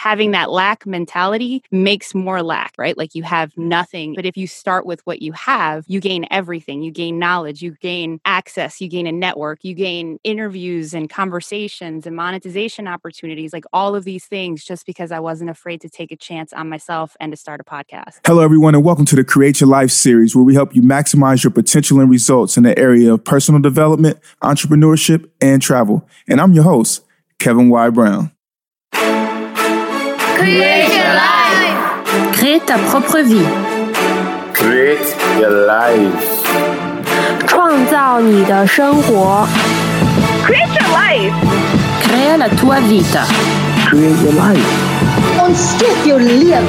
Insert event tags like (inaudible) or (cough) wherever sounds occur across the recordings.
having that lack mentality makes more lack, right? Like you have nothing. But if you start with what you have, you gain everything. You gain knowledge, you gain access, you gain a network, you gain interviews and conversations and monetization opportunities, like all of these things, just because I wasn't afraid to take a chance on myself and to start a podcast. Hello, everyone, and welcome to the Create Your Life series, where we help you maximize your potential and results in the area of personal development, entrepreneurship, and travel. And I'm your host, Kevin Y. Brown. Create your life. Crée ta propre vie. Create your life. 创造你的生活。 Create your life. Crea la tua vita. Create your life. Und skip your liver.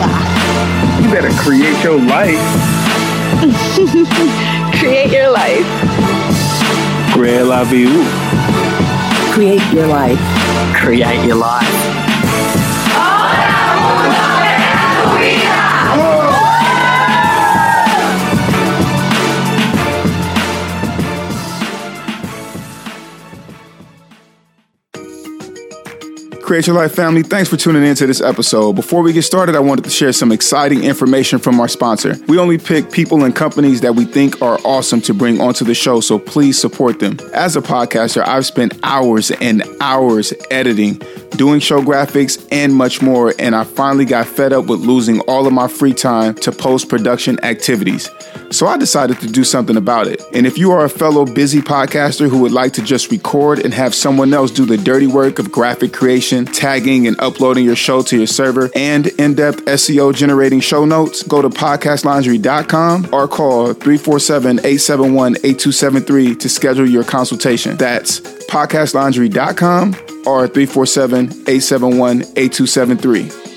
You better create your life. (laughs) Create your life. Create la vie. Create your life. Create your life. Create Your Life family, thanks for tuning in to this episode. Before we get started, I wanted to share some exciting information from our sponsor. We only pick people and companies that we think are awesome to bring onto the show, so please support them. As a podcaster, I've spent hours and hours editing, doing show graphics, and much more, and I finally got fed up with losing all of my free time to post production activities. So I decided to do something about it. And if you are a fellow busy podcaster who would like to just record and have someone else do the dirty work of graphic creation, tagging and uploading your show to your server, and in depth SEO generating show notes, go to podcastlaundry.com or call 347 871 8273 to schedule your consultation. That's podcastlaundry.com or 347 871 8273.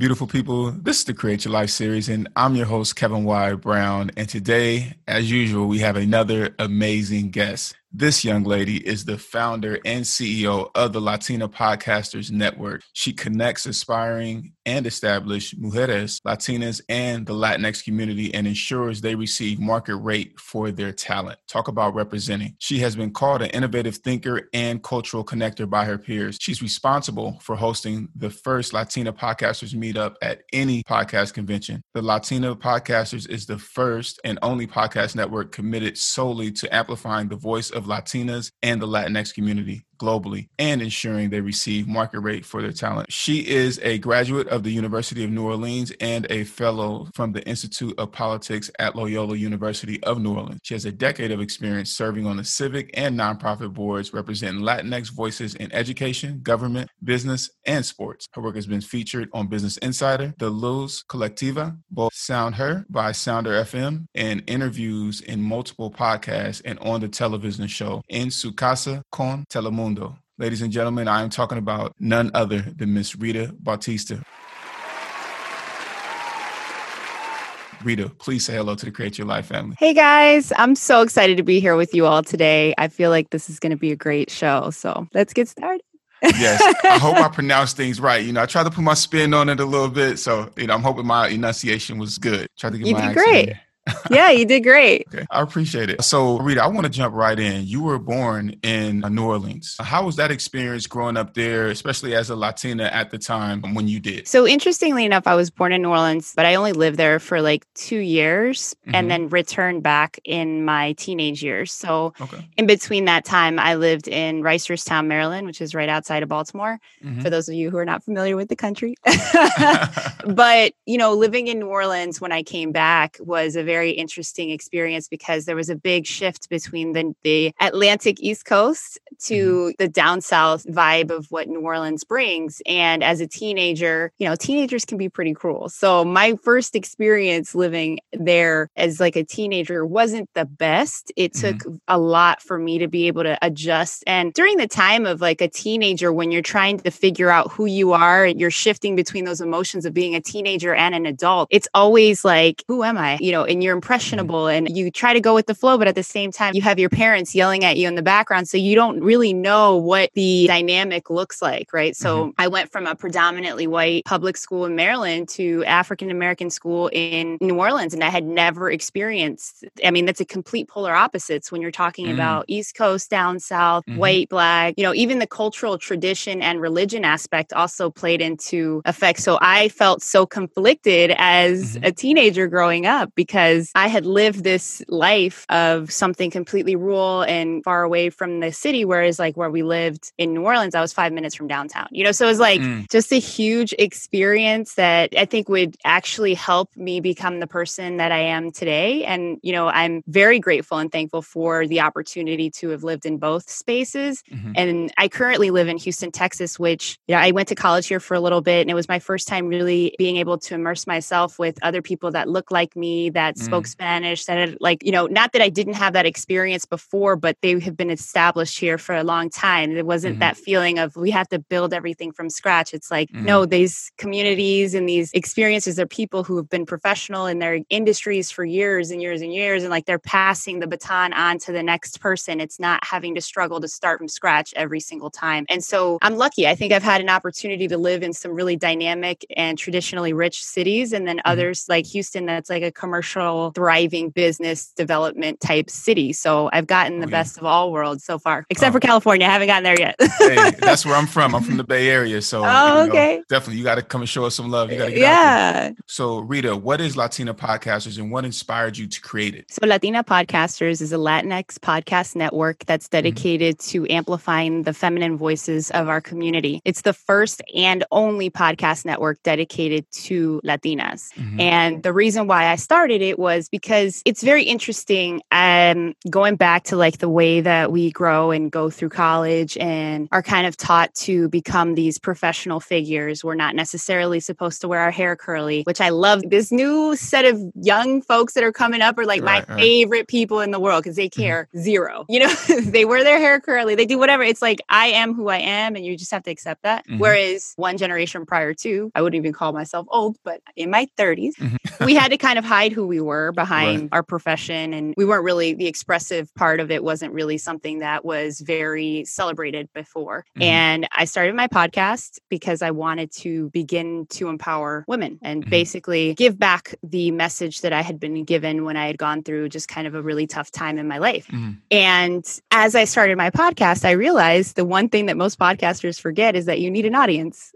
Beautiful people, this is the Create Your Life series, and I'm your host, Kevin Y. Brown. And today, as usual, we have another amazing guest. This young lady is the founder and CEO of the Latina Podcasters Network. She connects aspiring and established mujeres, Latinas, and the Latinx community and ensures they receive market rate for their talent. Talk about representing. She has been called an innovative thinker and cultural connector by her peers. She's responsible for hosting the first Latina Podcasters meetup at any podcast convention. The Latina Podcasters is the first and only podcast network committed solely to amplifying the voice of Latinas and the Latinx community globally and ensuring they receive market rate for their talent. She is a graduate of the University of New Orleans and a fellow from the Institute of Politics at Loyola University of New Orleans. She has a decade of experience serving on the civic and nonprofit boards representing Latinx voices in education, government, business, and sports. Her work has been featured on Business Insider, The Luz Colectiva, both Sound Her by Sounder FM, and interviews in multiple podcasts and on the television show In Su Casa con Telemundo. Ladies and gentlemen, I am talking about none other than Miss Rita Bautista. Rita, please say hello to the Create Your Life family. Hey guys, I'm so excited to be here with you all today. I feel like this is going to be a great show. So let's get started. yes, I hope I (laughs) pronounced things right. You know, I tried to put my spin on it a little bit, so you know, I'm hoping my enunciation was good. Tried to get You my did great. there. Yeah, you did great. Okay, I appreciate it. So, Rita, I want to jump right in. You were born in New Orleans. How was that experience growing up there, especially as a Latina at the time when you did? So, interestingly enough, I was born in New Orleans, but I only lived there for like two years Mhm. and then returned back in my teenage years. So, Okay. in between that time, I lived in Reisterstown, Maryland, which is right outside of Baltimore. Mhm. For those of you who are not familiar with the country. (laughs) (laughs) but you know living in new orleans when i came back was a very interesting experience because there was a big shift between the, the atlantic east coast to mm-hmm. the down south vibe of what new orleans brings. And as a teenager you know teenagers can be pretty cruel. So my first experience living there as like a teenager wasn't the best. It mm-hmm. took a lot for me to be able to adjust. And during the time of like a teenager when you're trying to figure out who you are you're shifting between those emotions of being a teenager and an adult it's always like who am i? You know in and you're impressionable and you try to go with the flow, but at the same time, you have your parents yelling at you in the background. So you don't really know what the dynamic looks like, right? So I went from a predominantly white public school in Maryland to African American school in New Orleans, and I had never experienced. I mean, that's a complete polar opposites when you're talking Mm. about East Coast, down south, Mhm. white, black. You know, even the cultural tradition and religion aspect also played into effect. So I felt so conflicted as Mhm. a teenager growing up because I had lived this life of something completely rural and far away from the city, whereas like where we lived in New Orleans, I was five minutes from downtown. You know, so it was like Mm. just a huge experience that I think would actually help me become the person that I am today. And, you know, I'm very grateful and thankful for the opportunity to have lived in both spaces. Mhm. And I currently live in Houston, Texas, which yeah, I went to college here for a little bit. And it was my first time really being able to immerse myself with other people that look like me, that spoke Spanish, that had like, you know, not that I didn't have that experience before, but they have been established here for a long time. It wasn't Mhm. that feeling of we have to build everything from scratch. It's like, Mhm. no, these communities and these experiences are people who have been professional in their industries for years and years and years. And like they're passing the baton on to the next person. It's not having to struggle to start from scratch every single time. And so I'm lucky. I think I've had an opportunity to live in some really dynamic and traditionally rich cities. And then others like Houston, that's like a commercial, thriving business development type city. So I've gotten the Oh, yeah. best of all worlds so far, except Oh. for California. I haven't gotten there yet. hey, (laughs) that's where I'm from. I'm from the Bay Area, so Oh, you know, okay. definitely you got to come and show us some love. You got to get out there. yeah. So, Rita, what is Latina Podcasters, and what inspired you to create it? So, Latina Podcasters is a Latinx podcast network that's dedicated to amplifying the feminine voices of our community. It's the first and only podcast network dedicated to Latinas. Mhm. And the reason why I started it was because it's very interesting. Um, going back to like the way that we grow and go through college and are kind of taught to become these professional figures. We're not necessarily supposed to wear our hair curly, which I love. This new set of young folks that are coming up are like Right, my right. favorite people in the world because they care zero. You know, (laughs) they wear their hair curly, they do whatever. It's like I am who I am, and you just have to accept that. Mhm. Whereas one generation prior to, I wouldn't even call myself old, but in my 30s, Mhm. we had to kind of hide who we were behind Right. our profession. And we weren't really, the expressive part of it wasn't really something that was very celebrated before. Mhm. And I started my podcast because I wanted to begin to empower women and Mhm. basically give back the message that I had been given when I had gone through just kind of a really tough time in my life. Mhm. And as I started my podcast, I realized the one thing that most podcasters forget is that you need an audience.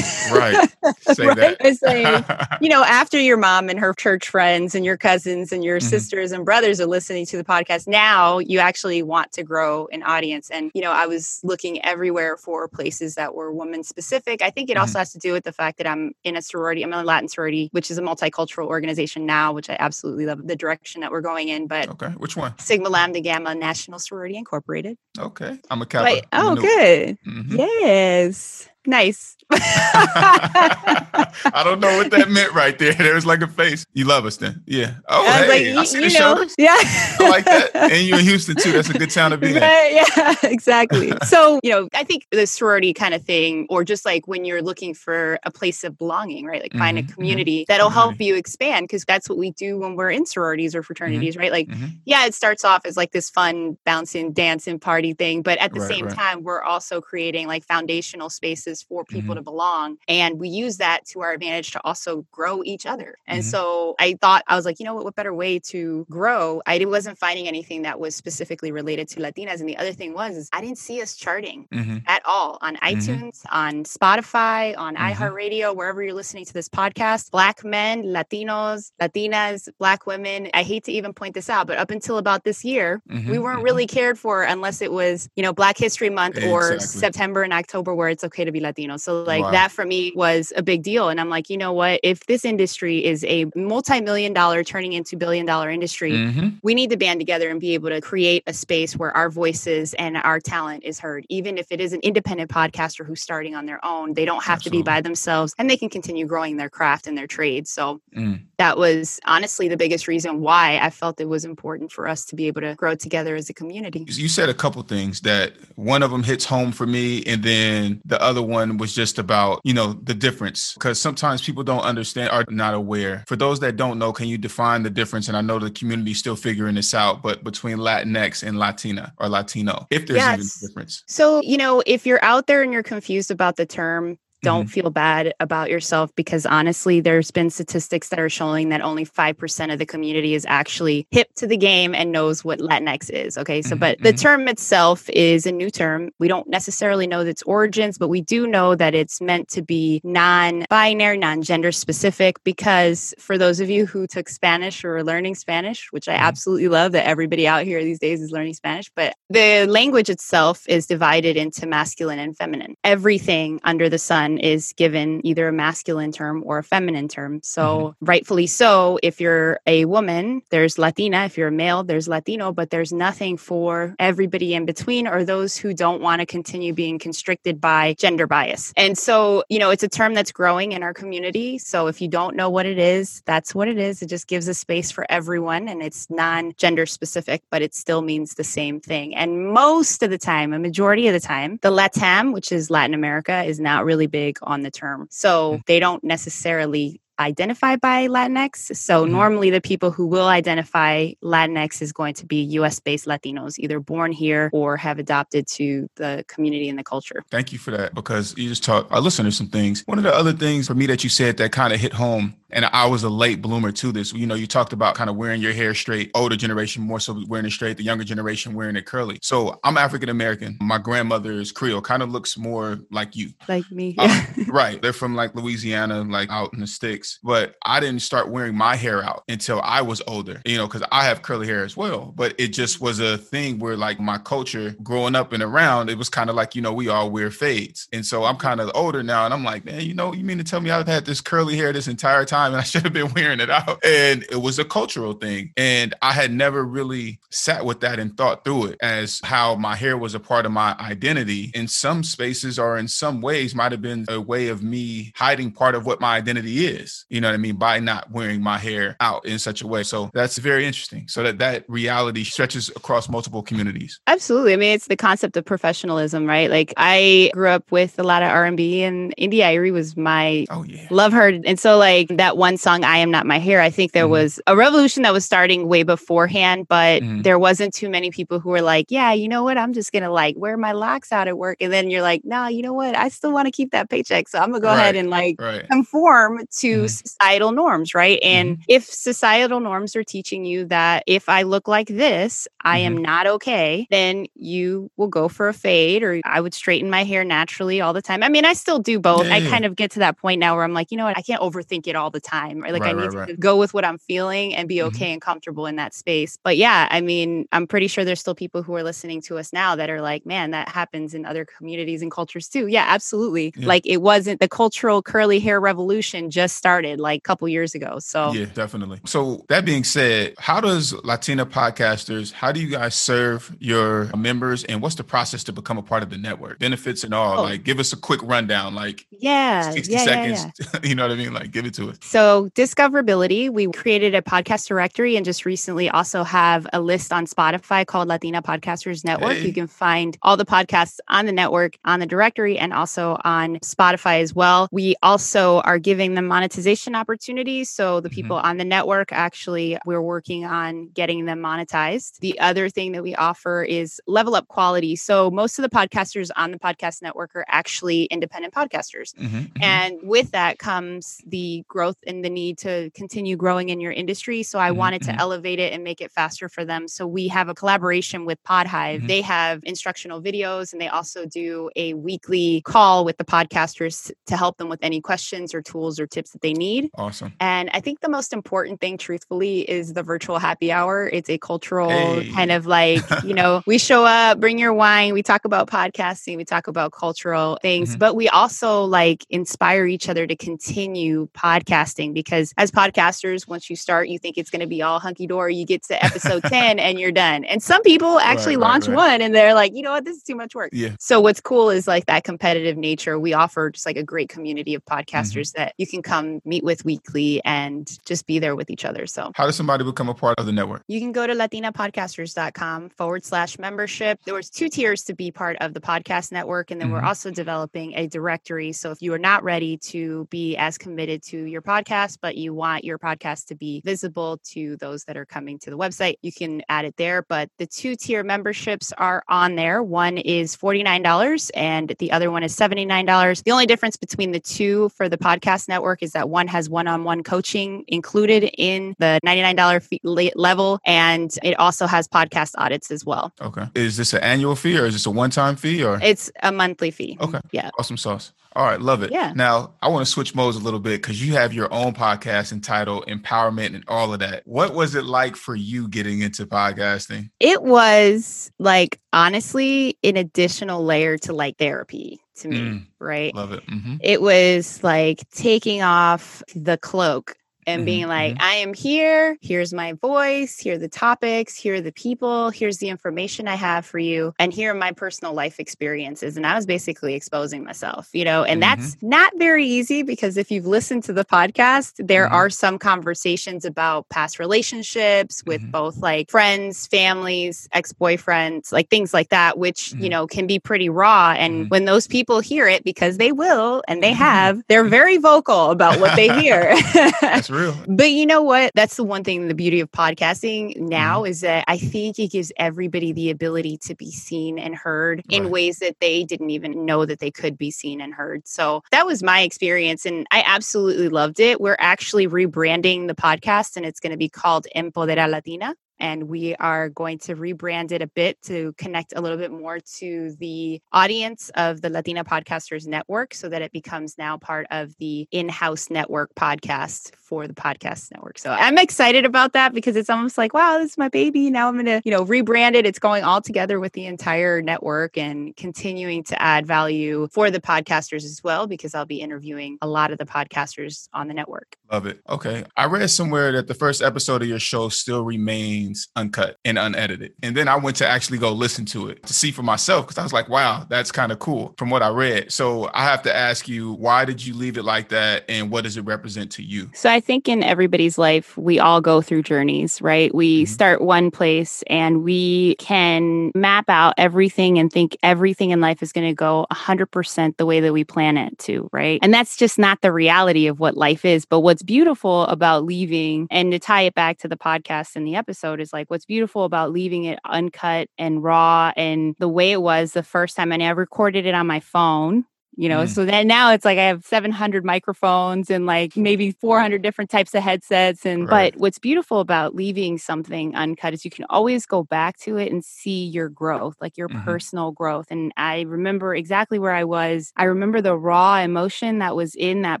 Right. (laughs) Say Right? that. It's (laughs) like, you know, after your mom and her church friends and your cousins and your Mhm. sisters and brothers are listening to the podcast, now you actually want to grow an audience. And, you know, I was looking everywhere for places that were women specific. I think it Mhm. also has to do with the fact that I'm in a sorority, I'm in a Latin sorority, which is a multicultural organization now, which I absolutely love the direction that we're going in. But okay. Which one? Sigma Lambda Gamma National Sorority Incorporated. Okay. I'm a Kappa. I'm a Oh, good. Mhm. Yes. Nice. (laughs) I don't know what that meant right there. (laughs) There was like a face. You love us then. Yeah. Oh, I hey, I see you, the know, yeah. I like that. And you're in Houston too. That's a good town to be in. Right, (laughs) yeah, exactly. so, you know, I think the sorority kind of thing, or just like when you're looking for a place of belonging, right? Like find Mhm, a mhm. community that'll help you expand because that's what we do when we're in sororities or fraternities, right? Like, yeah, it starts off as like this fun bouncing, dancing party thing, but at the Right, same right. time, we're also creating like foundational spaces for people Mhm. to belong. And we use that to our advantage to also grow each other. And Mhm. so I thought, I was like, you know what, what better way to grow? I wasn't finding anything that was specifically related to Latinas. And the other thing was, I didn't see us charting Mhm. at all on Mhm. iTunes, on Spotify, on Mhm. iHeartRadio, wherever you're listening to this podcast. Black men, Latinos, Latinas, Black women. I hate to even point this out, but up until about this year, we Mhm. weren't really cared for unless it was, you know, Black History Month or September and October where it's okay to be Latino. So like Wow. that for me was a big deal. And I'm like, you know what? If this industry is a multi-million dollar turning into billion dollar industry, Mhm. we need to band together and be able to create a space where our voices and our talent is heard. Even if it is an independent podcaster who's starting on their own, they don't have to be by themselves and they can continue growing their craft and their trade. So Mm. that was honestly the biggest reason why I felt it was important for us to be able to grow together as a community. You said a couple things that one of them hits home for me, and then the other one was just about, you know, the difference. Because sometimes people don't understand, are not aware. For those that don't know, can you define the difference? And I know the community is still figuring this out, but between Latinx and Latina or Latino, if there's yes. even a difference. So, you know, if you're out there and you're confused about the term, don't mm-hmm. feel bad about yourself because honestly, there's been statistics that are showing that only 5% of the community is actually hip to the game and knows what Latinx is. Okay. So, mm-hmm. but the mm-hmm. term itself is a new term. We don't necessarily know its origins, but we do know that it's meant to be non binary, non gender specific because for those of you who took Spanish or are learning Spanish, which I mm-hmm. absolutely love that everybody out here these days is learning Spanish, but the language itself is divided into masculine and feminine. Everything under the sun is given either a masculine term or a feminine term. So, mm-hmm. rightfully so, if you're a woman, there's Latina. If you're a male, there's Latino, but there's nothing for everybody in between or those who don't want to continue being constricted by gender bias. And so, you know, it's a term that's growing in our community. So, if you don't know what it is, that's what it is. It just gives a space for everyone and it's non gender specific, but it still means the same thing. And most of the time, a majority of the time, the LATAM, which is Latin America, is not really big big on the term. So mm. they don't necessarily identify by Latinx. So mm-hmm. normally the people who will identify Latinx is going to be US based Latinos, either born here or have adopted to the community and the culture. Thank you for that because you just taught our listeners some things. One of the other things for me that you said that kind of hit home and I was a late bloomer to this. You know, you talked about kind of wearing your hair straight, older generation more so wearing it straight, the younger generation wearing it curly. So I'm African American. My grandmother is Creole, kind of looks more like you. Like me. Um, (laughs) right. They're from like Louisiana, like out in the sticks. But I didn't start wearing my hair out until I was older, you know, because I have curly hair as well. But it just was a thing where like my culture growing up and around, it was kind of like, you know, we all wear fades. And so I'm kind of older now and I'm like, man, you know, you mean to tell me I've had this curly hair this entire time? and I (laughs) should have been wearing it out. And it was a cultural thing. And I had never really sat with that and thought through it as how my hair was a part of my identity. In some spaces or in some ways might have been a way of me hiding part of what my identity is. You know what I mean? By not wearing my hair out in such a way. So that's very interesting. So that that reality stretches across multiple communities. Absolutely. I mean, it's the concept of professionalism, right? Like I grew up with a lot of R&B and India.Arie was my oh, yeah. love her. And so like that one song, I Am Not My Hair, I think there mm-hmm. was a revolution that was starting way beforehand, but mm-hmm. there wasn't too many people who were like, yeah, you know what? I'm just going to like wear my locks out at work. And then you're like, nah, you know what? I still want to keep that paycheck. So I'm going to go right. ahead and like right. conform to mm-hmm. Societal norms, right? And mm-hmm. if societal norms are teaching you that if I look like this, I am mm-hmm. not okay, then you will go for a fade or I would straighten my hair naturally all the time. I mean, I still do both. Yeah, I kind of get to that point now where I'm like, you know what? I can't overthink it all the the time, right? Like right, I need right, to right. go with what I'm feeling and be mm-hmm. okay mm-hmm. and comfortable in that space. But yeah, I mean, I'm pretty sure there's still people who are listening to us now that are like, man, that happens in other communities and cultures too. Yeah, absolutely. Yeah. Like it wasn't the cultural curly hair revolution just started like a couple years ago. So yeah, definitely. So that being said, how does Latina podcasters, how do you guys serve your members and what's the process to become a part of the network? Benefits and all. Oh. Like give us a quick rundown, like yeah, 60 yeah, seconds. Yeah, yeah. (laughs) you know what I mean? Like give it to us. So, discoverability, we created a podcast directory and just recently also have a list on Spotify called Latina Podcasters Network. Hey. You can find all the podcasts on the network, on the directory, and also on Spotify as well. We also are giving them monetization opportunities. So, the mm-hmm. people on the network actually, we're working on getting them monetized. The other thing that we offer is level up quality. So, most of the podcasters on the podcast network are actually independent podcasters. Mm-hmm. mm-hmm. And with that comes the growth and the need to continue growing in your industry. So I mm-hmm. wanted to mm-hmm. elevate it and make it faster for them. So we have a collaboration with Podhive. They have instructional videos and they also do a weekly call with the podcasters to help them with any questions or tools or tips that they need. Awesome. And I think the most important thing, truthfully, is the virtual happy hour. It's a cultural hey. kind of like, (laughs) you know, we show up, bring your wine, we talk about podcasting, we talk about cultural things, mm-hmm. but we also like inspire each other to continue podcasting because as podcasters, once you start, you think it's going to be all hunky dory. You get to episode (laughs) 10 and you're done. And some people actually Right, right, launch right. one and they're like, you know what, this is too much work. Yeah. So what's cool is like that competitive nature. We offer just like a great community of Mm-hmm. podcasters that you can come meet with weekly and just be there with each other. So How does somebody become a part of the network? you can go to latinapodcasters.com forward slash membership. There was two tiers to be part of the podcast network. And then we're Mhm. also developing a directory. So if you are not ready to be as committed to your podcast, but you want your podcast to be visible to those that are coming to the website, you can add it there. But the two tier memberships are on there. One is $49 and the other one is $79. The only difference between the two for the podcast network is that one has one on one coaching included in the $99 fee level, and it also has podcast audits as well. Okay. Is this an annual fee or is this a one time fee or? It's a monthly fee. Okay. Yeah. Awesome sauce. All right, love it. Yeah. Now I want to switch modes a little bit because you have your own podcast entitled Empowerment and all of that. What was it like for you getting into podcasting? It was like honestly an additional layer to like therapy to me, Mm. right? Love it. hmm It was like taking off the cloak and Mhm, being like, I am here. Here's my voice. Here are the topics. Here are the people. Here's the information I have for you. And here are my personal life experiences. And I was basically exposing myself, you know, and that's not very easy because if you've listened to the podcast, there Mhm. are some conversations about past relationships with Mhm. both like friends, families, ex boyfriends, like things like that, which, you Mhm. know, can be pretty raw. And when those people hear it, because they will and they have, they're very vocal about what they (laughs) hear. That's (laughs) real. But you know what? That's the one thing, the beauty of podcasting now Mm-hmm. is that I think it gives everybody the ability to be seen and heard in ways that they didn't even know that they could be seen and heard. So that was my experience and I absolutely loved it. We're actually rebranding the podcast and it's going to be called Empodera Latina. And we are going to rebrand it a bit to connect a little bit more to the audience of the Latina Podcasters Network so that it becomes now part of the in house network podcast for the podcast network. So I'm excited about that because it's almost like, wow, this is my baby. Now I'm going to, you know, rebrand it. It's going all together with the entire network and continuing to add value for the podcasters as well because I'll be interviewing a lot of the podcasters on the network. Love it. Okay. I read somewhere that the first episode of your show still remains uncut and unedited. And then I went to actually go listen to it to see for myself because I was like, wow, that's kind of cool from what I read. So I have to ask you, why did you leave it like that? And what does it represent to you? So I think in everybody's life, we all go through journeys, right? We Mhm. start one place and we can map out everything and think everything in life is going to go 100% the way that we plan it to, right? And that's just not the reality of what life is. But what's beautiful about leaving, and to tie it back to the podcast and the episode, is like what's beautiful about leaving it uncut and raw and the way it was the first time. And I recorded it on my phone you know Mm. so then now it's like i have 700 microphones and like maybe 400 different types of headsets and Right. but what's beautiful about leaving something uncut is you can always go back to it and see your growth like your Mhm. personal growth and i remember exactly where i was i remember the raw emotion that was in that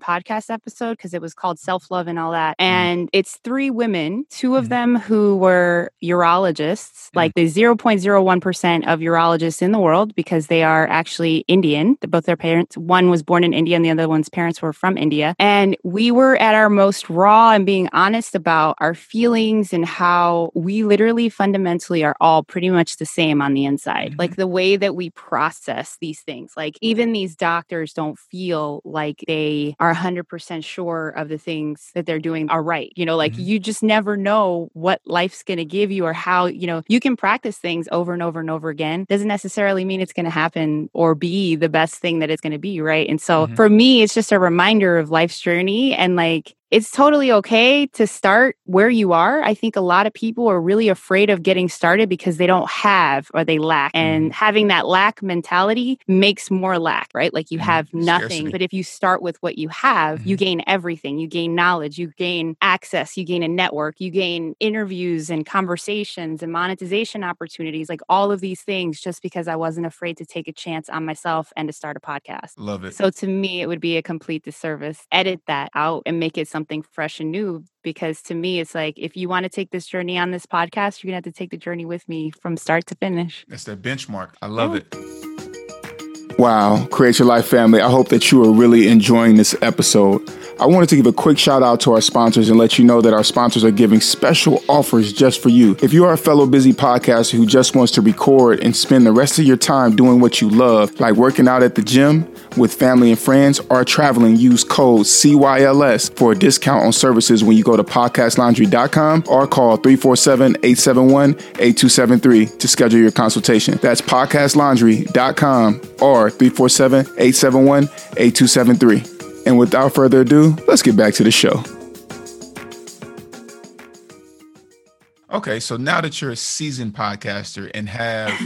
podcast episode because it was called self-love and all that and it's three women two of Mhm. them who were urologists like the 0.01% of urologists in the world because they are actually indian both their parents one was born in india and the other one's parents were from india. And we were at our most raw and being honest about our feelings and how we literally fundamentally are all pretty much the same on the inside. Mhm. like the way that we process these things. Like even these doctors don't feel like they are 100% sure of the things that they're doing are right. You know like Mhm. you just never know what life's going to give you or how you know you can practice things over and over and over again. Doesn't necessarily mean it's going to happen or be the best thing that it's going to be right and so Mhm. for me it's just a reminder of life's journey and like it's totally okay to start where you are. I think a lot of people are really afraid of getting started because they don't have or they lack. And having that lack mentality makes more lack, right? Like you Mhm. have nothing. Scarcity. But if you start with what you have, you Mhm. gain everything. You gain knowledge, you gain access, you gain a network, you gain interviews and conversations and monetization opportunities, like all of these things just because I wasn't afraid to take a chance on myself and to start a podcast. Love it. So to me, it would be a complete disservice. Edit that out and make it something fresh and new. Because to me, it's like if you want to take this journey on this podcast, you're gonna have to take the journey with me from start to finish. That's that benchmark. I love Yeah. it. Wow, Create Your Life family. I hope that you are really enjoying this episode. I wanted to give a quick shout out to our sponsors and let you know that our sponsors are giving special offers just for you. If you are a fellow busy podcaster who just wants to record and spend the rest of your time doing what you love, like working out at the gym, with family and friends, or traveling, use code CYLS for a discount on services when you go to podcastlaundry.com or call 347 871 8273 to schedule your consultation. That's podcastlaundry.com or 347 871 8273. And without further ado, let's get back to the show. Okay, so now that you're a seasoned podcaster and have,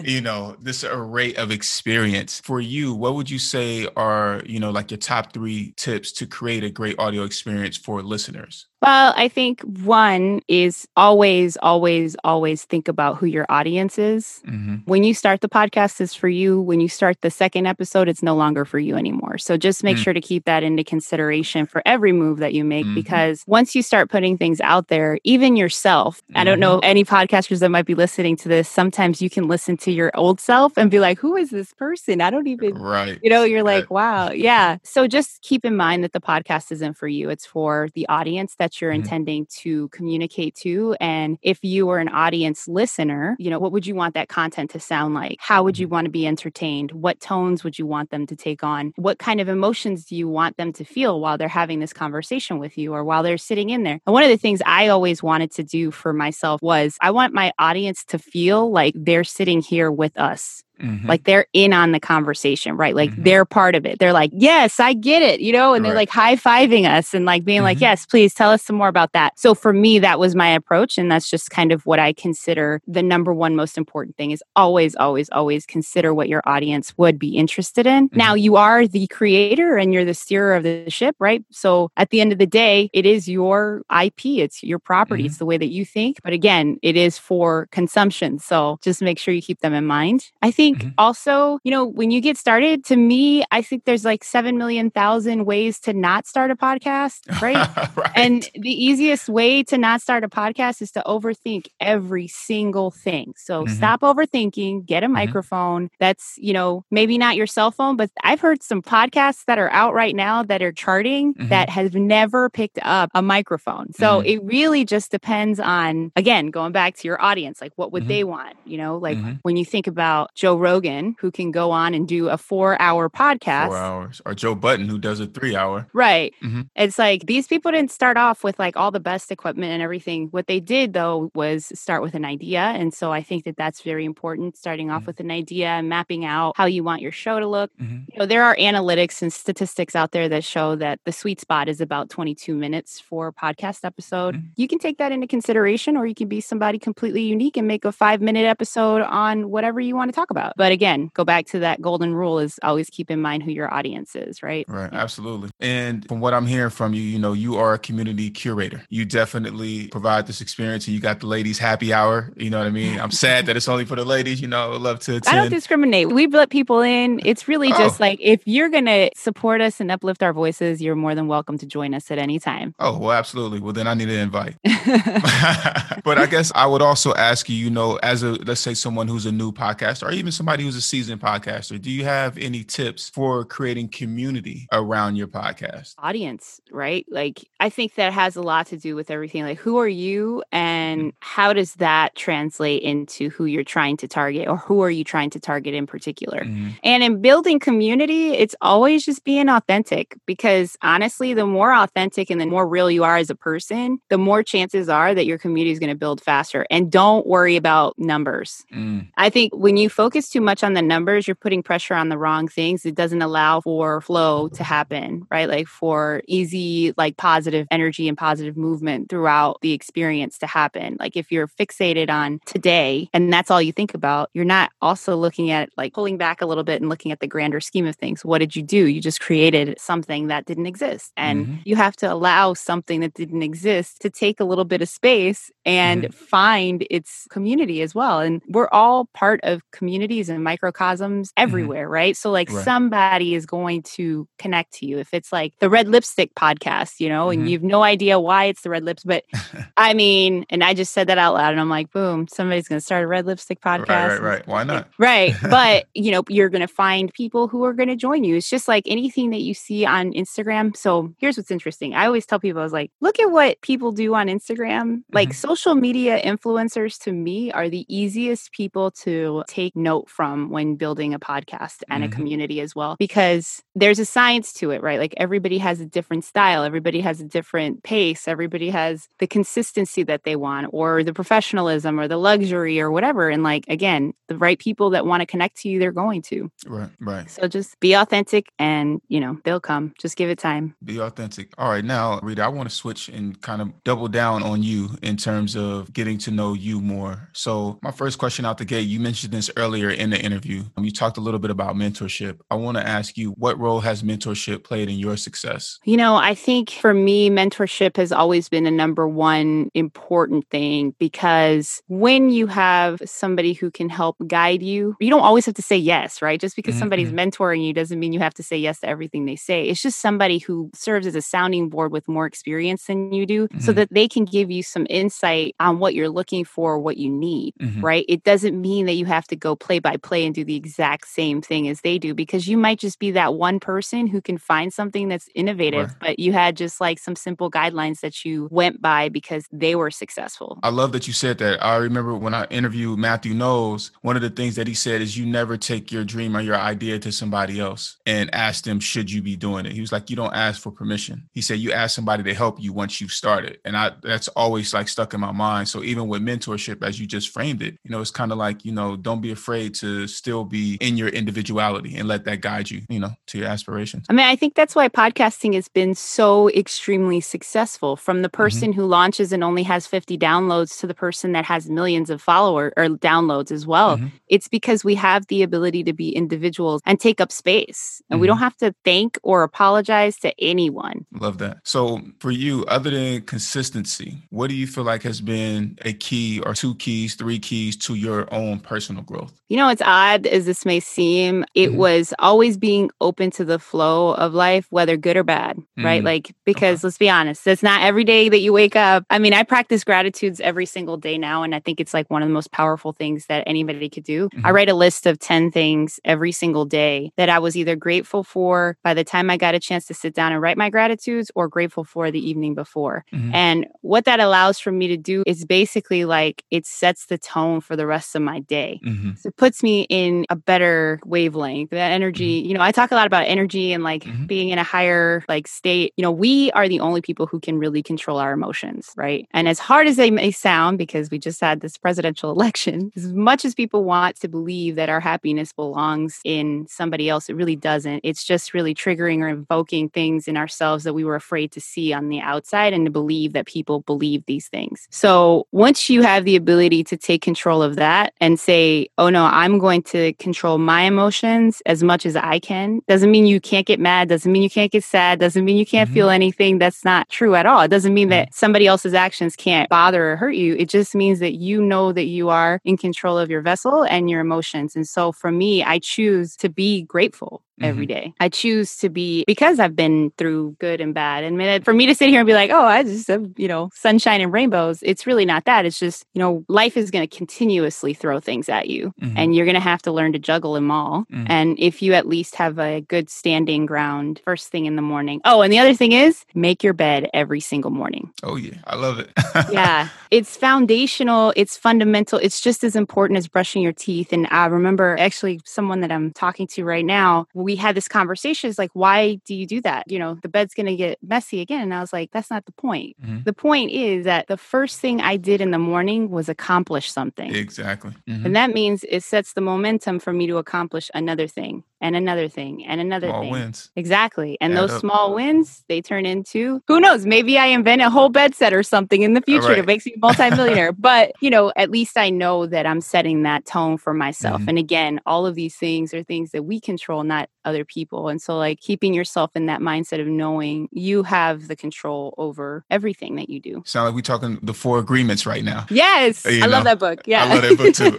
(laughs) you know, this array of experience for you, what would you say are, you know, like your top three tips to create a great audio experience for listeners? Well, I think one is always, always, always think about who your audience is. Mm-hmm. When you start the podcast, is for you. When you start the second episode, it's no longer for you anymore. So just make mm-hmm. sure to keep that into consideration for every move that you make, mm-hmm. because once you start putting things out there, even yourself, I don't know mm-hmm. any podcasters that might be listening to this. Sometimes you can listen to your old self and be like, who is this person? I don't even, right. You know, you're like, wow. Yeah. So just keep in mind that the podcast isn't for you, it's for the audience that that you're mm-hmm. intending to communicate to. And if you were an audience listener, you know, what would you want that content to sound like? How would you mm-hmm. want to be entertained? What tones would you want them to take on? What kind of emotions do you want them to feel while they're having this conversation with you or while they're sitting in there? And one of the things I always wanted to do for myself was I want my audience to feel like they're sitting here with us. Mm-hmm. Like they're in on the conversation, right? Like mm-hmm. they're part of it. They're like, yes, I get it, you know, and they're like high fiving us and like being mm-hmm. like, yes, please tell us some more about that. So for me, that was my approach. And that's just kind of what I consider the number one most important thing is always, always, always consider what your audience would be interested in. Now, mm-hmm. you are the creator and you're the steerer of the ship, right? So at the end of the day, it is your IP, it's your property, it's mm-hmm. the way that you think. But again, it is for consumption. So just make sure you keep them in mind. I think think mm-hmm. also, you know, when you get started, to me, I think there's like 7 million thousand ways to not start a podcast, right? (laughs) right? And the easiest way to not start a podcast is to overthink every single thing. So mm-hmm. stop overthinking, get a mm-hmm. microphone. That's, you know, maybe not your cell phone, but I've heard some podcasts that are out right now that are charting mm-hmm. that have never picked up a microphone. So mm-hmm. it really just depends on, again, going back to your audience, like what would mm-hmm. they want? You know, like when you think about Joe Rogan, who can go on and do a four hour podcast. Four hours. Or Joe Budden, who does a three hour. Right. Mm-hmm. It's like these people didn't start off with like all the best equipment and everything. What they did, though, was start with an idea. And so I think that that's very important, starting off mm-hmm. with an idea and mapping out how you want your show to look. Mm-hmm. You know, there are analytics and statistics out there that show that the sweet spot is about 22 minutes for a podcast episode. Mm-hmm. You can take that into consideration, or you can be somebody completely unique and make a five minute episode on whatever you want to talk about. But again, go back to that golden rule is always keep in mind who your audience is, right? Right, yeah. absolutely. And from what I'm hearing from you, you know, you are a community curator. You definitely provide this experience and you got the ladies happy hour. You know what I mean? I'm sad that it's only for the ladies, you know, I would love to attend. I don't discriminate. We let people in. It's really oh. just like if you're going to support us and uplift our voices, you're more than welcome to join us at any time. Oh, well, absolutely. Well, then I need an invite. (laughs) (laughs) but I guess I would also ask you, you know, as a, let's say someone who's a new podcaster or even somebody who's a seasoned podcaster, do you have any tips for creating community around your podcast? Audience, right? Like, I think that has a lot to do with everything. Like, who are you and mm. how does that translate into who you're trying to target or who are you trying to target in particular? Mm-hmm. And in building community, it's always just being authentic because honestly, the more authentic and the more real you are as a person, the more chances are that your community is going to build faster. And don't worry about numbers. Mm. I think when you focus too much on the numbers, you're putting pressure on the wrong things. It doesn't allow for flow to happen, right? Like for easy, like positive energy and positive movement throughout the experience to happen. Like if you're fixated on today and that's all you think about, you're not also looking at like pulling back a little bit and looking at the grander scheme of things. What did you do? You just created something that didn't exist. And mm-hmm. you have to allow something that didn't exist to take a little bit of space and mm-hmm. find its community as well. And we're all part of community communities and microcosms everywhere, right? So like Right. somebody is going to connect to you. If it's like the Red Lipstick podcast, you know, and Mhm. you have no idea why it's the Red Lips, but (laughs) I mean, and I just said that out loud and I'm like, boom, somebody's going to start a Red Lipstick podcast. Right, right, right. Why not? (laughs) Right. But, (laughs) you know, you're going to find people who are going to join you. It's just like anything that you see on Instagram. So here's what's interesting. I always tell people, I was like, look at what people do on Instagram. Like Mhm. social media influencers to me are the easiest people to take note from when building a podcast and Mhm. a community as well, because there's a science to it, right? Like everybody has a different style, everybody has a different pace, everybody has the consistency that they want, or the professionalism, or the luxury, or whatever. And like, again, the right people that want to connect to you, they're going to. Right, right. So just be authentic and, you know, they'll come. Just give it time. Be authentic. All right, now, Rita, I want to switch and kind of double down on you in terms of getting to know you more. So, my first question out the gate, you mentioned this earlier in the interview. Um, You talked a little bit about mentorship. I want to ask you, what role has mentorship played in your success? You know, I think for me, mentorship has always been a number one important thing because when you have somebody who can help guide you, you don't always have to say yes, right? Just because Mhm, somebody's mentoring you doesn't mean you have to say yes to everything they say. It's just somebody who serves as a sounding board with more experience than you do so Mhm. that they can give you some insight on what you're looking for, what you need Mhm. right? It doesn't mean that you have to go play by play and do the exact same thing as they do because you might just be that one person who can find something that's innovative, Right. but you had just like some simple guidelines that you went by because they were successful. I love that you said that. I remember when I interviewed Matthew Knowles, one of the things that he said is you never take your dream or your idea to somebody else and ask them, should you be doing it? He was like, you don't ask for permission. He said, you ask somebody to help you once you've started. And I that's always like stuck in my mind. So even with mentorship, as you just framed it, you know, it's kind of like, you know, don't be afraid to still be in your individuality and let that guide you, you know, to your aspirations. I mean, I think that's why podcasting has been so extremely successful from the person who launches and only has 50 downloads to the person that has millions of followers or downloads as well. Mhm. It's because we have the ability to be individuals and take up space. And we don't have to thank or apologize to anyone. Love that. So, for you, other than consistency, what do you feel like has been a key or two keys, three keys to your own personal growth? You know, it's odd as this may seem, it Mhm. was always being open to the flow of life, whether good or bad, right? Mm. Like, because let's be honest, it's not every day that you wake up. I mean, I practice gratitudes every single day now, and I think it's like one of the most powerful things that anybody could do. I Mhm. write a list of 10 things every single day that I was either grateful for by the time I got a chance to sit down and write my gratitudes or grateful for the evening before. Mhm. And what that allows for me to do is basically like it sets the tone for the rest of my day. Mhm. So puts me in a better wavelength. That energy, you know, I talk a lot about energy and like Mhm. being in a higher like state. You know, we are the only people who can really control our emotions, right? And as hard as they may sound, because we just had this presidential (laughs) election, as much as people want to believe that our happiness belongs in somebody else, it really doesn't. It's just really triggering or invoking things in ourselves that we were afraid to see on the outside and to believe that people believe these things. So once you have the ability to take control of that and say, oh no, I'm going to control my emotions as much as I can, doesn't mean you can't get mad, doesn't mean you can't get sad, doesn't mean you can't Mhm. feel anything that's not true at all. It doesn't mean that somebody else's actions can't bother or hurt you. It just means that you know that you are in control of your vessel and your emotions. And so for me, I choose to be grateful every day. I choose to be because I've been through good and bad. And for me to sit here and be like, oh, I just have, you know, sunshine and rainbows, it's really not that. It's just, you know, life is going to continuously throw things at you Mhm. and you're going to have to learn to juggle them all. Mhm. And if you at least have a good standing ground first thing in the morning. Oh, and the other thing is make your bed every single morning. Oh, yeah. I love it. yeah, (laughs) it's foundational, it's fundamental, it's just as important as brushing your teeth. And I remember actually someone that I'm talking to right now, we had this conversation. It's like, why do you do that? You know, the bed's going to get messy again. And I was like, that's not the point. Mhm. The point is that the first thing I did in the morning was accomplish something. Exactly. Mhm. And that means it sets the momentum for me to accomplish another thing. And another thing and another Small thing. wins. Exactly. And Add those up. small wins, they turn into who knows, maybe I invent a whole bed set or something in the future Right. that makes me a multimillionaire. (laughs) but, you know, at least I know that I'm setting that tone for myself. Mhm. And again, all of these things are things that we control, not other people. And so like keeping yourself in that mindset of knowing you have the control over everything that you do. Sound like we're talking the four agreements right now. Yes. You I love that book. Yeah. I love that book too.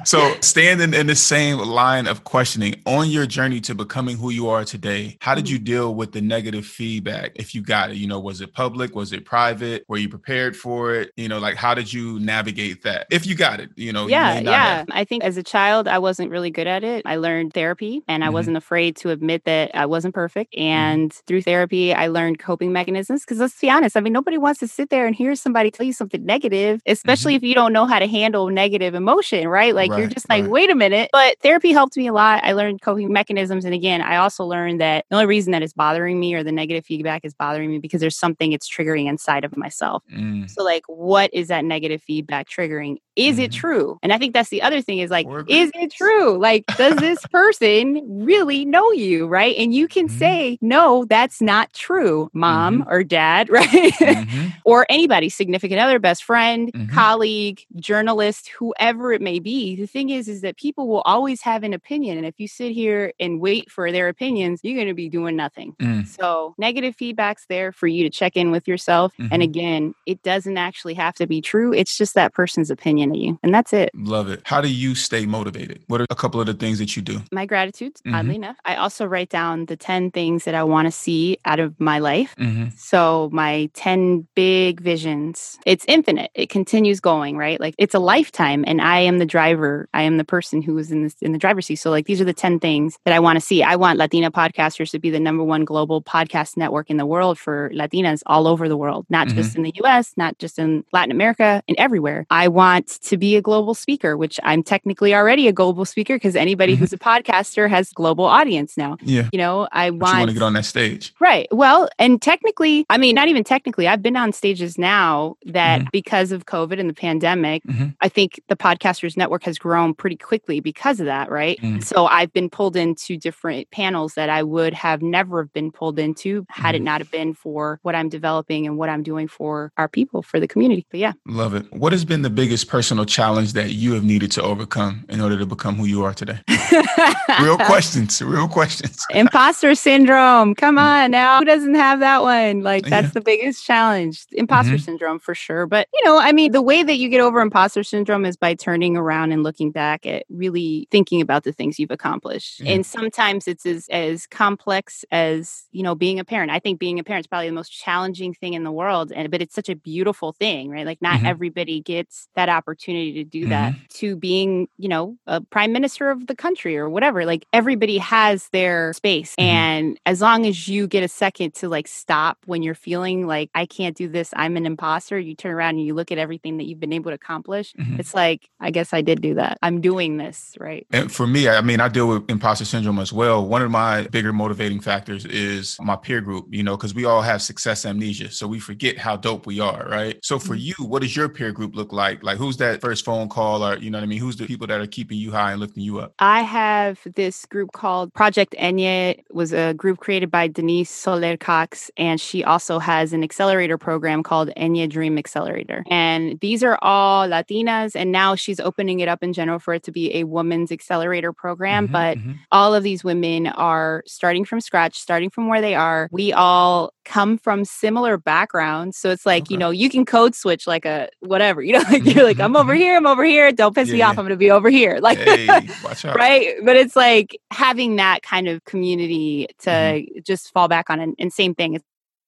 (laughs) (laughs) so, staying in, in the same line of questioning on your journey to becoming who you are today, how did Mm-hmm. you deal with the negative feedback if you got it? You know, was it public? Was it private? Were you prepared for it? You know, like how did you navigate that? If you got it, you know, yeah not yeah have. i think as a child i wasn't really good at it i learned therapy and i Mhm. wasn't afraid to admit that i wasn't perfect Mm-hmm. and through therapy i learned coping mechanisms because let's be honest i mean nobody wants to sit there and hear somebody tell you something negative especially if you don't know how to handle negative emotion right like you're Mm-hmm. Just like right. wait a minute but therapy helped me a lot i learned coping mechanisms and again i also learned that the only reason that it's bothering me or the negative feedback is bothering me because there's something it's triggering inside of myself Mm, so, like, what is that negative feedback triggering? Is it Mhm. true? And I think that's the other thing is like, is it true? Like, does this person really know you? Right. And you can Mhm. say, no, that's not true, mom or dad, (laughs) right? mhm. or anybody, significant other, best friend, Mhm. colleague, journalist, whoever it may be. The thing is, is that people will always have an opinion. And if you sit here and wait for their opinions, you're going to be doing nothing. Mm. So negative feedback's there for you to check in with yourself. And again, it doesn't actually have to be true. It's just that person's opinion you. And that's it. Love it. How do you stay motivated? What are a couple of the things that you do? My gratitudes, Mhm. oddly enough. I also write down the 10 things that I want to see out of my life. Mm-hmm. So my 10 big visions, it's infinite. It continues going, right? Like it's a lifetime and I am the driver. I am the person who is in this in the driver's seat. So like these are the 10 things that I want to see. I want Latina podcasters to be the number one global podcast network in the world for Latinas all over the world, not Mhm. just in the US, not just in Latin America and everywhere. I want to be a global speaker, which I'm technically already a global speaker because anybody Mhm. who's a podcaster has global audience now. Yeah. You know, I But want want to get on that stage. Right. Well, and technically, I mean, not even technically, I've been on stages now that Mhm. because of COVID and the pandemic, Mhm. I think the Podcasters Network has grown pretty quickly because of that, right? Mm. So I've been pulled into different panels that I would have never have been pulled into had it Mhm. not have been for what I'm developing and what I'm doing for our people, for the community. But yeah. Love it. What has been the biggest personal challenge that you have needed to overcome in order to become who you are today? (laughs) Real questions. Real questions. Imposter syndrome. Come on now. Who doesn't have that one? Like, that's Yeah. Mm-hmm. the biggest challenge. Imposter syndrome for sure. But, you know, I mean, the way that you get over imposter syndrome is by turning around and looking back at really thinking about the things you've accomplished. Yeah. And sometimes it's as, as complex as, you know, being a parent. I think being a parent is probably the most challenging thing in the world. And, but it's such a beautiful thing, right? Like, not Mhm. everybody gets that opportunity to do that Mm-hmm. to being, you know, a prime minister of the country or whatever. Like everybody has their space. Mhm. And as long as you get a second to like stop when you're feeling like, I can't do this, I'm an imposter, you turn around and you look at everything that you've been able to accomplish. Mhm. It's like, I guess I did do that. I'm doing this, right? And for me, I mean, I deal with imposter syndrome as well. One of my bigger motivating factors is my peer group, you know, because we all have success amnesia. So we forget how dope we are, right? So for you, what does your peer group look like? Like, who's that first phone call or, you know what I mean? Who's the people that are keeping you high and lifting you up? I have this group called Project Enye. It was a group created by Denise Soler Cox, and she also has an accelerator program called Enye Dream Accelerator. And these are all Latinas, and now she's opening it up in general for it to be a women's accelerator program. Mhm, But mhm. all of these women are starting from scratch, starting from where they are. We all come from similar backgrounds. So it's like, you know, you can code switch like a whatever, (laughs) you know, like you're like, I'm over mhm. here, I'm over here. Don't piss me off. I'm going to be over here. (laughs) Like, hey, watch out. right but it's like having that kind of community to Mm-hmm. just fall back on and, and same thing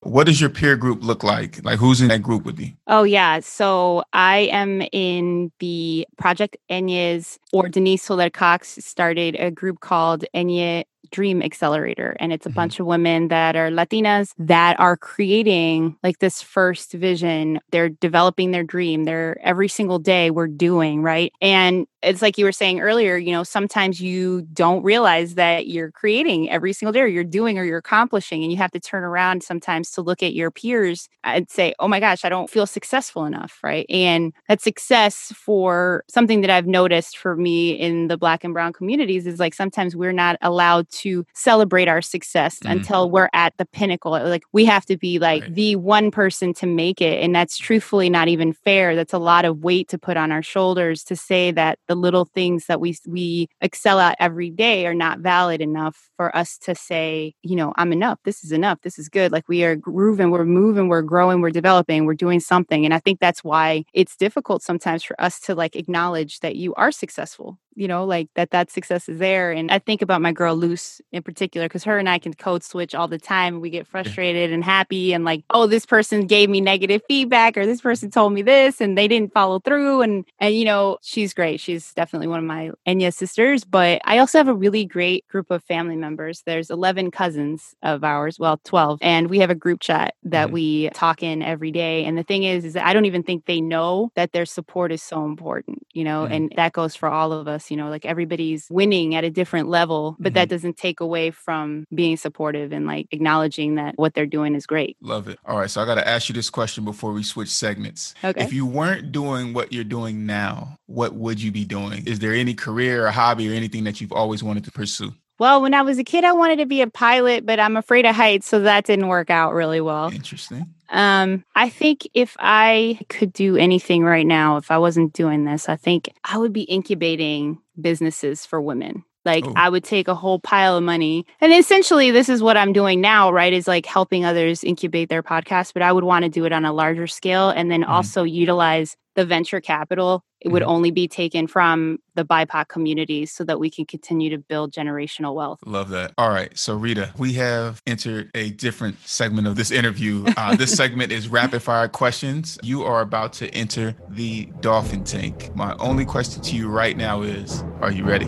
What does your peer group look like? Like, who's in that group with you? oh yeah so i am in the project enye's or denise soler cox started a group called enye Dream Accelerator. And it's a Mhm. bunch of women that are Latinas that are creating like this first vision. They're developing their dream. They're every single day we're doing, right? And it's like you were saying earlier, you know, sometimes you don't realize that you're creating every single day or you're doing or you're accomplishing. And you have to turn around sometimes to look at your peers and say, oh my gosh, I don't feel successful enough, right? And that success for something that I've noticed for me in the black and brown communities is like sometimes we're not allowed to celebrate our success Mhm. until we're at the pinnacle. Like we have to be like Right. the one person to make it. And that's truthfully not even fair. That's a lot of weight to put on our shoulders to say that the little things that we we excel at every day are not valid enough for us to say, you know, I'm enough. This is enough. This is good. Like we are grooving, we're moving, we're growing, we're developing, we're doing something. And I think that's why it's difficult sometimes for us to like acknowledge that you are successful you know like that that success is there and i think about my girl luce in particular because her and i can code switch all the time we get frustrated and happy and like oh this person gave me negative feedback or this person told me this and they didn't follow through and and you know she's great she's definitely one of my enye sisters but i also have a really great group of family members there's 11 cousins of ours well 12 and we have a group chat that Mhm. we talk in every day and the thing is is that i don't even think they know that their support is so important you know Mhm. and that goes for all of us you know like everybody's winning at a different level but that mm-hmm. doesn't take away from being supportive and like acknowledging that what they're doing is great Love it. All right, so I got to ask you this question before we switch segments. Okay. If you weren't doing what you're doing now, what would you be doing? Is there any career or hobby or anything that you've always wanted to pursue? Well when i was a kid i wanted to be a pilot but i'm afraid of heights so that didn't work out really well Interesting. Um, I think if I could do anything right now, if I wasn't doing this, I think I would be incubating businesses for women. Like Oh. I would take a whole pile of money. And essentially this is what I'm doing now, right? Is like helping others incubate their podcast, but I would want to do it on a larger scale and then Mhm. also utilize the venture capital. It would Mhm. only be taken from the BIPOC communities so that we can continue to build generational wealth. Love that. All right. So, Rita, we have entered a different segment of this interview. (laughs) Uh, this segment is rapid fire questions. You are about to enter the dolphin tank. My only question to you right now is Are you ready?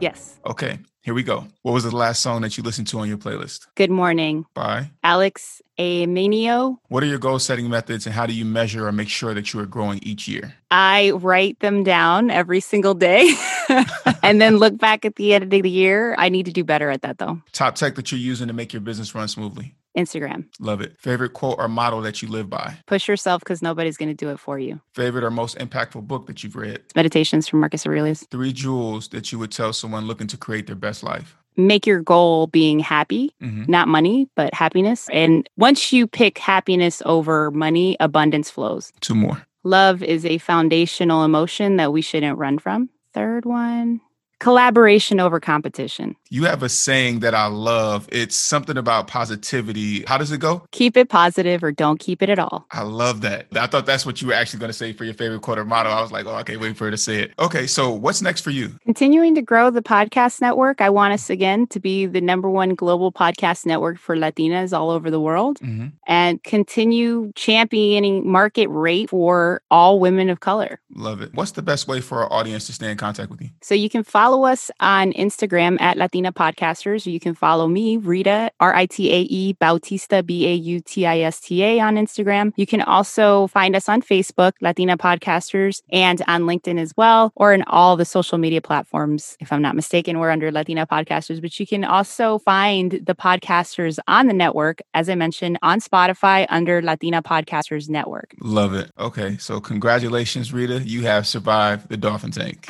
Yes. Okay. Here we go. What was the last song that you listened to on your playlist? Good morning. Bye. Alex Amanio. What are your goal setting methods and how do you measure or make sure that you are growing each year? I write them down every single day (laughs) and then look back at the end of the year. I need to do better at that though. Top tech that you're using to make your business run smoothly. Instagram. Love it. Favorite quote or motto that you live by? Push yourself because nobody's going to do it for you. Favorite or most impactful book that you've read? Meditations from Marcus Aurelius. Three jewels that you would tell someone looking to create their best life. Make your goal being happy, hmm not money, but happiness. And once you pick happiness over money, abundance flows. Two more. Love is a foundational emotion that we shouldn't run from. Third one, collaboration over competition. You have a saying that I love. It's something about positivity. How does it go? Keep it positive or don't keep it at all. I love that. I thought that's what you were actually going to say for your favorite quarter motto. I was like, oh, I can't wait for her to say it. Okay, so what's next for you? Continuing to grow the podcast network, I want us again to be the number one global podcast network for Latinas all over the world hmm and continue championing market rate for all women of color. Love it. What's the best way for our audience to stay in contact with you? So you can follow us on Instagram at Latina Podcasters. You can follow me, Rita, R I T A E Bautista, B A U T I S T A on Instagram. You can also find us on Facebook, Latina Podcasters, and on LinkedIn as well, or in all the social media platforms. If I'm not mistaken, we're under Latina Podcasters, but you can also find the podcasters on the network, as I mentioned, on Spotify under Latina Podcasters Network. Love it. Okay, so congratulations, Rita. You have survived the dolphin tank.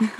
(laughs)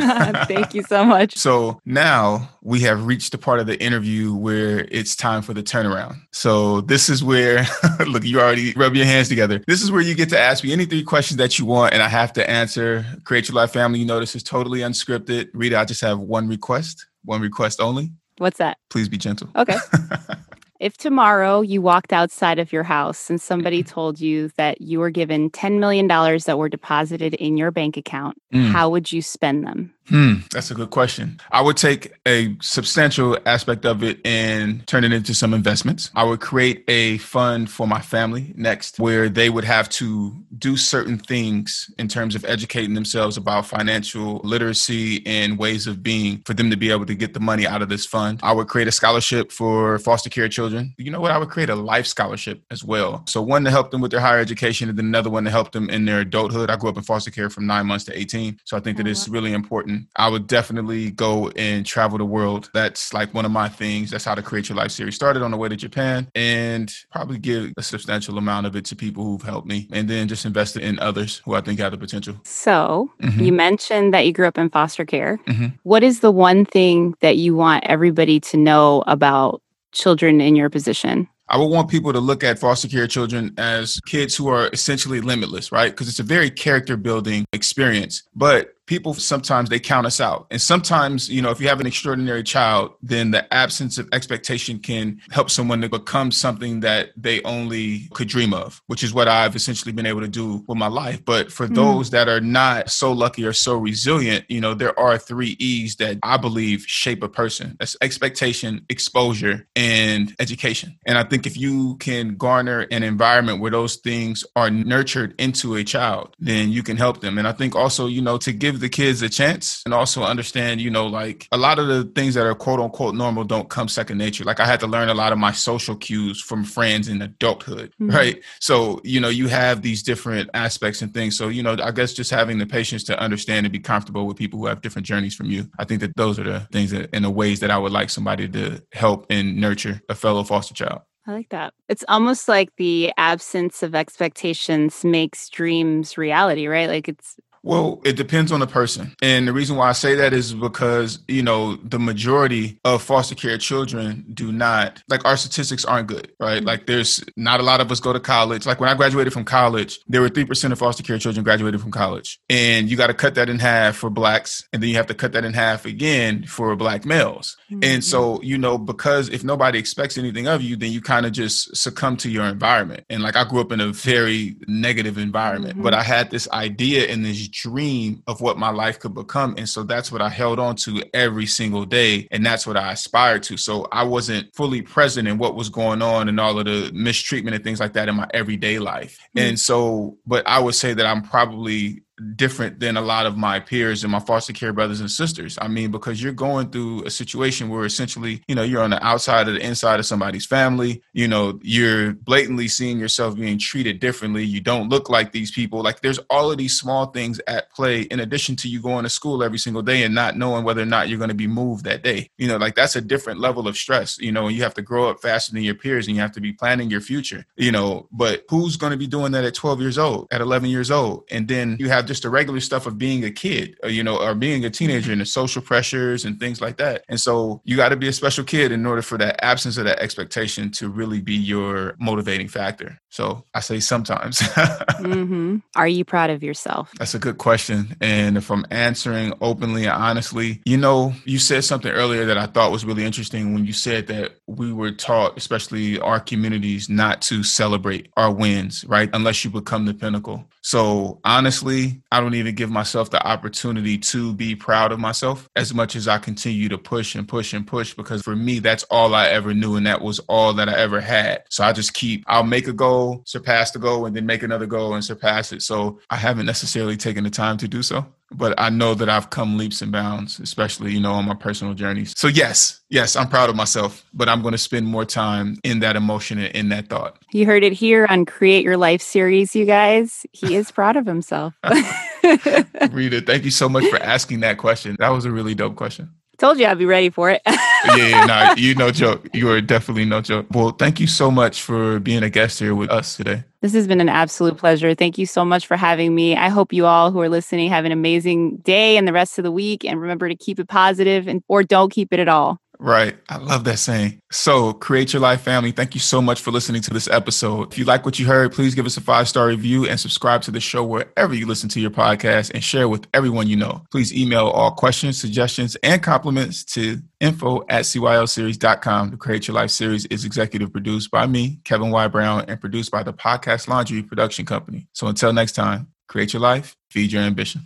Thank you so much. So now we have reached the part of the interview where it's time for the turnaround. So this is where, (laughs) look, you already rub your hands together. This is where you get to ask me any three questions that you want, and I have to answer. Create Your Life Family, you know, this is totally unscripted. Rita, I just have one request, one request only. What's that? Please be gentle. Okay. (laughs) If tomorrow you walked outside of your house and somebody told you that you were given $10 million that were deposited in your bank account, Mm. how would you spend them? Hmm, that's a good question. I would take a substantial aspect of it and turn it into some investments. I would create a fund for my family next where they would have to do certain things in terms of educating themselves about financial literacy and ways of being for them to be able to get the money out of this fund. I would create a scholarship for foster care children. You know what? I would create a life scholarship as well. So one to help them with their higher education and then another one to help them in their adulthood. I grew up in foster care from nine months to 18. So I think that it's really important. I would definitely go and travel the world. That's like one of my things. That's how the Create Your Life series started on the way to Japan and probably give a substantial amount of it to people who've helped me and then just invest it in others who I think have the potential. So, Mhm. you mentioned that you grew up in foster care. Mhm. What is the one thing that you want everybody to know about children in your position? I would want people to look at foster care children as kids who are essentially limitless, right? Because it's a very character building experience. But people sometimes they count us out. And sometimes, you know, if you have an extraordinary child, then the absence of expectation can help someone to become something that they only could dream of, which is what I've essentially been able to do with my life. But for Mm. those that are not so lucky or so resilient, you know, there are three E's that I believe shape a person. That's expectation, exposure, and education. And I think if you can garner an environment where those things are nurtured into a child, then you can help them. And I think also, you know, to give the kids a chance and also understand, you know, like a lot of the things that are quote unquote normal don't come second nature. Like I had to learn a lot of my social cues from friends in adulthood, Mhm. right? So, you know, you have these different aspects and things. So, you know, I guess just having the patience to understand and be comfortable with people who have different journeys from you. I think that those are the things that in the ways that I would like somebody to help and nurture a fellow foster child. I like that. It's almost like the absence of expectations makes dreams reality, right? Like it's Well, it depends on the person. And the reason why I say that is because, you know, the majority of foster care children do not, like, our statistics aren't good, right? Like, there's not a lot of us go to college. Like, when I graduated from college, there were 3% of foster care children graduated from college. And you got to cut that in half for blacks. And then you have to cut that in half again for black males. And so, you know, because if nobody expects anything of you, then you kind of just succumb to your environment. And like I grew up in a very negative environment, Mhm. but I had this idea and this dream of what my life could become. And so that's what I held on to every single day. And that's what I aspired to. So I wasn't fully present in what was going on and all of the mistreatment and things like that in my everyday life. Mm. And so, but I would say that I'm probably different than a lot of my peers and my foster care brothers and sisters. I mean, because you're going through a situation where essentially, you know, you're on the outside of the inside of somebody's family. You know, you're blatantly seeing yourself being treated differently. You don't look like these people. Like there's all of these small things at play in addition to you going to school every single day and not knowing whether or not you're going to be moved that day. You know, like that's a different level of stress, you know, you have to grow up faster than your peers and you have to be planning your future, you know, but who's going to be doing that at 12 years old, at 11 years old? And then you have just the regular stuff of being a kid, or, you know, or being a teenager and the social pressures and things like that. And so you got to be a special kid in order for that absence of that expectation to really be your motivating factor. So I say sometimes. (laughs) hmm Are you proud of yourself? That's a good question. And if I'm answering openly and honestly, you know, you said something earlier that I thought was really interesting when you said that we were taught, especially our communities, not to celebrate our wins, right? Unless you become the pinnacle. So honestly, I don't even give myself the opportunity to be proud of myself as much as I continue to push and push and push because for me, that's all I ever knew. And that was all that I ever had. So I just keep, I'll make a goal, surpass the goal, and then make another goal and surpass it. So I haven't necessarily taken the time to do so. But I know that I've come leaps and bounds, especially, you know, on my personal journeys. So yes, yes, I'm proud of myself, but I'm going to spend more time in that emotion and in that thought. You heard it here on Create Your Life series, you guys. He is (laughs) proud of himself. Rita, thank you so much for asking that question. That was a really dope question. Told you I'd be ready for it. (laughs) yeah, yeah, no, you no joke. You are definitely no joke. Well, thank you so much for being a guest here with us today. This has been an absolute pleasure. Thank you so much for having me. I hope you all who are listening have an amazing day and the rest of the week. And remember to keep it positive and or don't keep it at all. Right. I love that saying. So, Create Your Life family, thank you so much for listening to this episode. If you like what you heard, please give us a five star review and subscribe to the show wherever you listen to your podcast and share with everyone you know. Please email all questions, suggestions, and compliments to info at cylseries.com. The Create Your Life series is executive produced by me, Kevin Y. Brown, and produced by the Podcast Laundry Production Company. So, until next time, create your life, feed your ambition.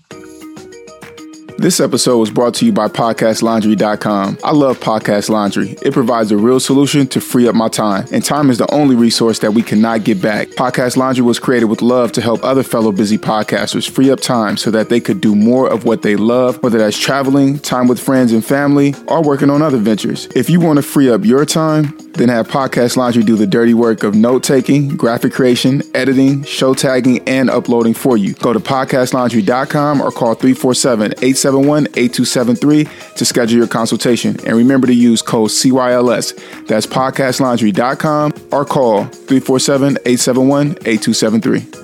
This episode was brought to you by PodcastLaundry.com. I love Podcast Laundry. It provides a real solution to free up my time, and time is the only resource that we cannot get back. Podcast Laundry was created with love to help other fellow busy podcasters free up time so that they could do more of what they love, whether that's traveling, time with friends and family, or working on other ventures. If you want to free up your time, then have Podcast Laundry do the dirty work of note taking, graphic creation, editing, show tagging, and uploading for you. Go to podcastlaundry.com or call 347 871 8273 to schedule your consultation. And remember to use code CYLS. That's podcastlaundry.com or call 347 871 8273.